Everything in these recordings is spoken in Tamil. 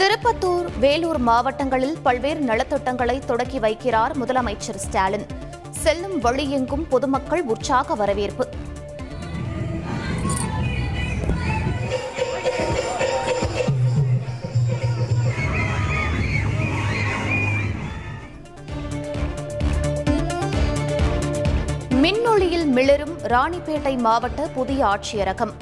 திருப்பத்தூர் வேலூர் மாவட்டங்களில் பல்வேறு நலத்திட்டங்களை தொடக்கி வைக்கிறார் முதலமைச்சர் ஸ்டாலின். செல்லும் வழியெங்கும் பொதுமக்கள் உற்சாக வரவேற்பு. மின்னொளியில் மிளரும் ராணிப்பேட்டை மாவட்ட புதிய ஆட்சியரகம்.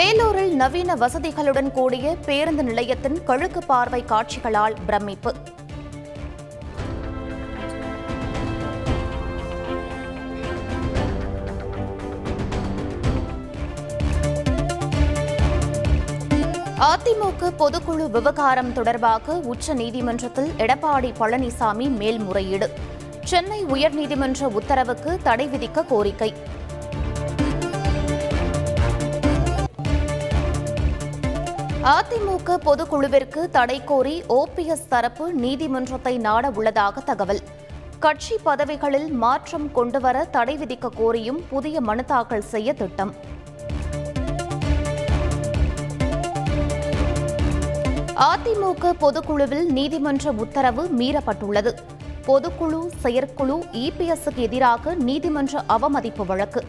வேலூரில் நவீன வசதிகளுடன் கூடிய பேருந்து நிலையத்தின் கழுக்கு பார்வை காட்சிகளால் பிரமிப்பு. அதிமுக பொதுக்குழு விவகாரம் தொடர்பாக உச்ச நீதிமன்றத்தில் எடப்பாடி பழனிசாமி மேல்முறையீடு. சென்னை உயர்நீதிமன்ற உத்தரவுக்கு தடை விதிக்க கோரிக்கை. அதிமுக பொதுக்குழுவிற்கு தடை கோரி ஓபிஎஸ் தரப்பு நீதிமன்றத்தை நாட உள்ளதாக தகவல். கட்சி பதவிகளில் மாற்றம் கொண்டுவர தடை விதிக்க கோரியும் புதிய மனு தாக்கல் செய்ய திட்டம். அதிமுக பொதுக்குழுவில் நீதிமன்ற உத்தரவு மீறப்பட்டுள்ளது. பொதுக்குழு செயற்குழு இபிஎஸ்க்கு எதிராக நீதிமன்ற அவமதிப்பு வழக்கு.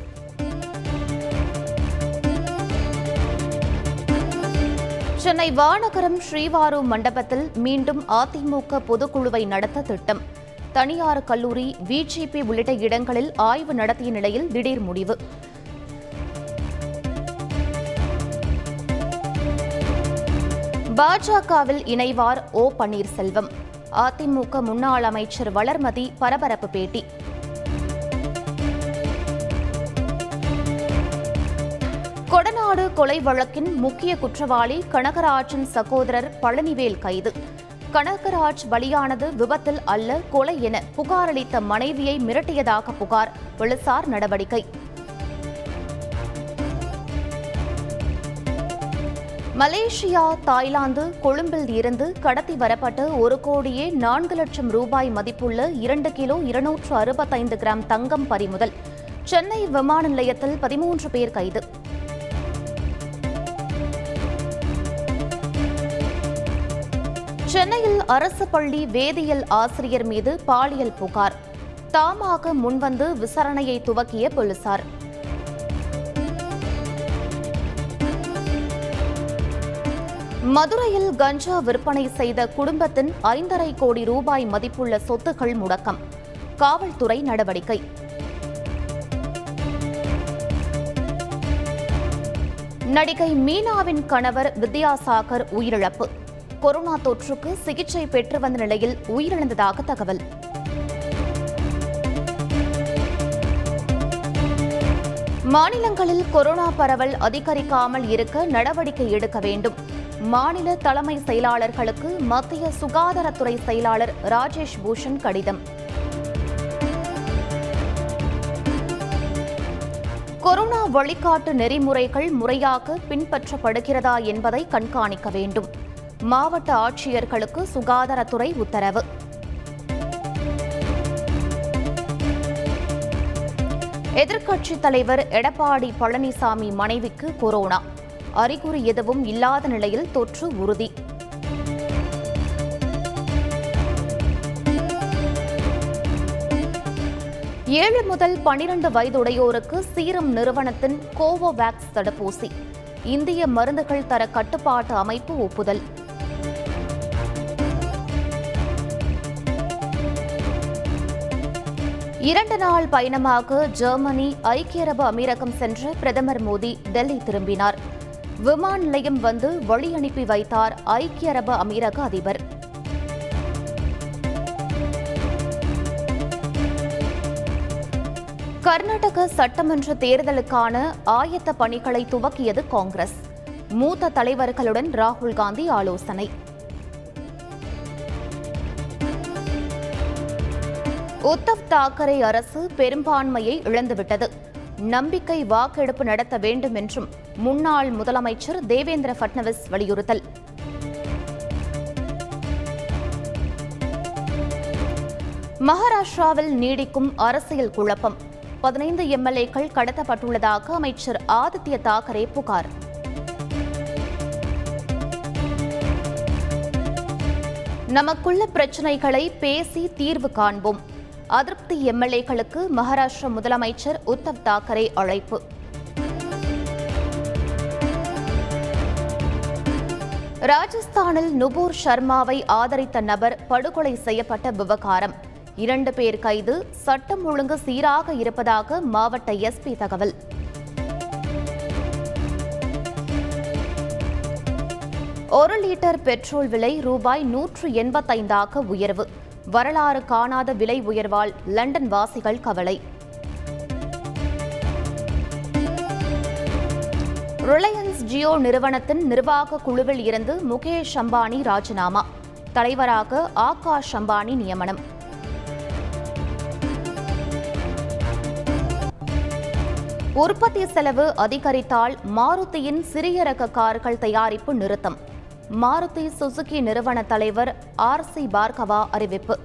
சென்னை வானகரம் ஸ்ரீவாரு மண்டபத்தில் மீண்டும் அதிமுக பொதுக்குழுவை நடத்த திட்டம். தனியார் கல்லூரி விஜிபி உள்ளிட்ட இடங்களில் ஆய்வு நடத்திய நிலையில் திடீர் முடிவு. பாஜகவில் இணைவார் ஓ பன்னீர்செல்வம். அதிமுக முன்னாள் அமைச்சர் வளர்மதி பரபரப்பு பேட்டி. கொலை வழக்கின் முக்கிய குற்றவாளி கனகராஜின் சகோதரர் பழனிவேல் கைது. கனகராஜ் பலியானது விபத்தில் அல்ல கொலை என புகாரளித்த மனைவியை மிரட்டியதாக புகார் போலீசார் நடவடிக்கை. மலேசியா தாய்லாந்து கொழும்பில் இருந்து கடத்தி வரப்பட்ட ஒரு கோடியே நான்கு லட்சம் ரூபாய் மதிப்புள்ள இரண்டு கிலோ இருநூற்று அறுபத்தைந்து கிராம் தங்கம் பறிமுதல். சென்னை விமான நிலையத்தில் பதிமூன்று பேர் கைது. சென்னையில் அரசு பள்ளி வேதியியல் ஆசிரியர் மீது பாலியல் புகார். தாமாக முன்வந்து விசாரணையை துவக்கிய போலீசார். மதுரையில் கஞ்சா விற்பனை செய்த குடும்பத்தின் ஐந்தரை கோடி ரூபாய் மதிப்புள்ள சொத்துக்கள் முடக்கம். காவல்துறை நடவடிக்கை. நடிகை மீனாவின் கணவர் வித்யாசாகர் உயிரிழப்பு. கொரோனா தொற்றுக்கு சிகிச்சை பெற்று வந்த நிலையில் உயிரிழந்ததாக தகவல். மாநிலங்களில் கொரோனா பரவல் அதிகரிக்காமல் இருக்க நடவடிக்கை எடுக்க வேண்டும். மாநில தலைமை செயலாளர்களுக்கு மத்திய சுகாதாரத்துறை செயலாளர் ராஜேஷ் பூஷன் கடிதம். கொரோனா வழிகாட்டு நெறிமுறைகள் முறையாக பின்பற்றப்படுகிறதா என்பதை கண்காணிக்க வேண்டும். மாவட்ட ஆட்சியர்களுக்கு சுகாதாரத்துறை உத்தரவு. எதிர்க்கட்சித் தலைவர் எடப்பாடி பழனிசாமி மனைவிக்கு கொரோனா. அறிகுறி எதுவும் இல்லாத நிலையில் தொற்று உறுதி. ஏழு முதல் பனிரண்டு வயதுடையோருக்கு சீரம் நிறுவனத்தின் கோவோவேக்ஸ் தடுப்பூசி. இந்திய மருந்துகள் தர கட்டுப்பாட்டு அமைப்பு ஒப்புதல். இரண்டு நாள் பயணமாக ஜெர்மனி ஐக்கிய அரபு அமீரகம் சென்ற பிரதமர் மோடி டெல்லி திரும்பினார். விமான நிலையம் வந்து வழி அனுப்பி வைத்தார் ஐக்கிய அரபு அமீரக அதிபர். கர்நாடக சட்டமன்ற தேர்தலுக்கான ஆயத்த பணிகளை துவக்கியது காங்கிரஸ். மூத்த தலைவர்களுடன் ராகுல் காந்தி ஆலோசனை. உத்தவ் தாக்கரே அரசு பெரும்பான்மையை இழந்துவிட்டது. நம்பிக்கை வாக்கெடுப்பு நடத்த வேண்டும் என்றும் முன்னாள் முதலமைச்சர் தேவேந்திர பட்னவிஸ் வலியுறுத்தல். மகாராஷ்டிராவில் நீடிக்கும் அரசியல் குழப்பம். பதினைந்து எம்எல்ஏக்கள் கடத்தப்பட்டுள்ளதாக அமைச்சர் ஆதித்ய தாக்கரே புகார். நமக்குள்ள பிரச்சினைகளை பேசி தீர்வு காண்போம். அதிருப்தி எம்எல்ஏக்களுக்கு மகாராஷ்டிர முதலமைச்சர் உத்தவ் தாக்கரே அழைப்பு. ராஜஸ்தானில் நுபூர் சர்மாவை ஆதரித்த நபர் படுகொலை செய்யப்பட்ட விவகாரம். இரண்டு பேர் கைது சட்டம் ஒழுங்கு சீராக இருப்பதாக மாவட்ட எஸ்பி தகவல். ஒரு லிட்டர் பெட்ரோல் விலை ரூபாய் நூற்று எண்பத்தைந்தாக உயர்வு. வரலாறு காணாத விலை உயர்வால் லண்டன் வாசிகள் கவலை. ரிலையன்ஸ் ஜியோ நிறுவனத்தின் நிர்வாக குழுவில் இருந்து முகேஷ் அம்பானி ராஜினாமா. தலைவராக ஆகாஷ் அம்பானி நியமனம். உற்பத்தி செலவு அதிகரித்தால் மாருதியின் சிறிய ரக கார்கள் தயாரிப்பு நிறுத்தம். மாருதி சுசுகி நிறுவன தலைவர் ஆர் சி பார்கவா அறிவிப்பு.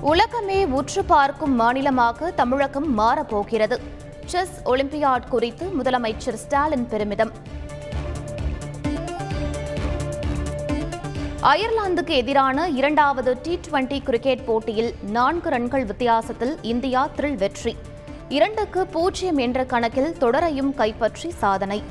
உலகமே உற்று பார்க்கும் மாநிலமாக தமிழகம் மாறப்போகிறது. செஸ் ஒலிம்பியாட் குறித்து முதலமைச்சர் ஸ்டாலின் பெருமிதம். அயர்லாந்துக்கு எதிரான இரண்டாவது டி டுவெண்டி கிரிக்கெட் போட்டியில் நான்கு ரன்கள் வித்தியாசத்தில் இந்தியா த்ரில் வெற்றி. இரண்டுக்கு பூஜ்ஜியம் என்ற கணக்கில் தொடரையும் கைப்பற்றி சாதனை.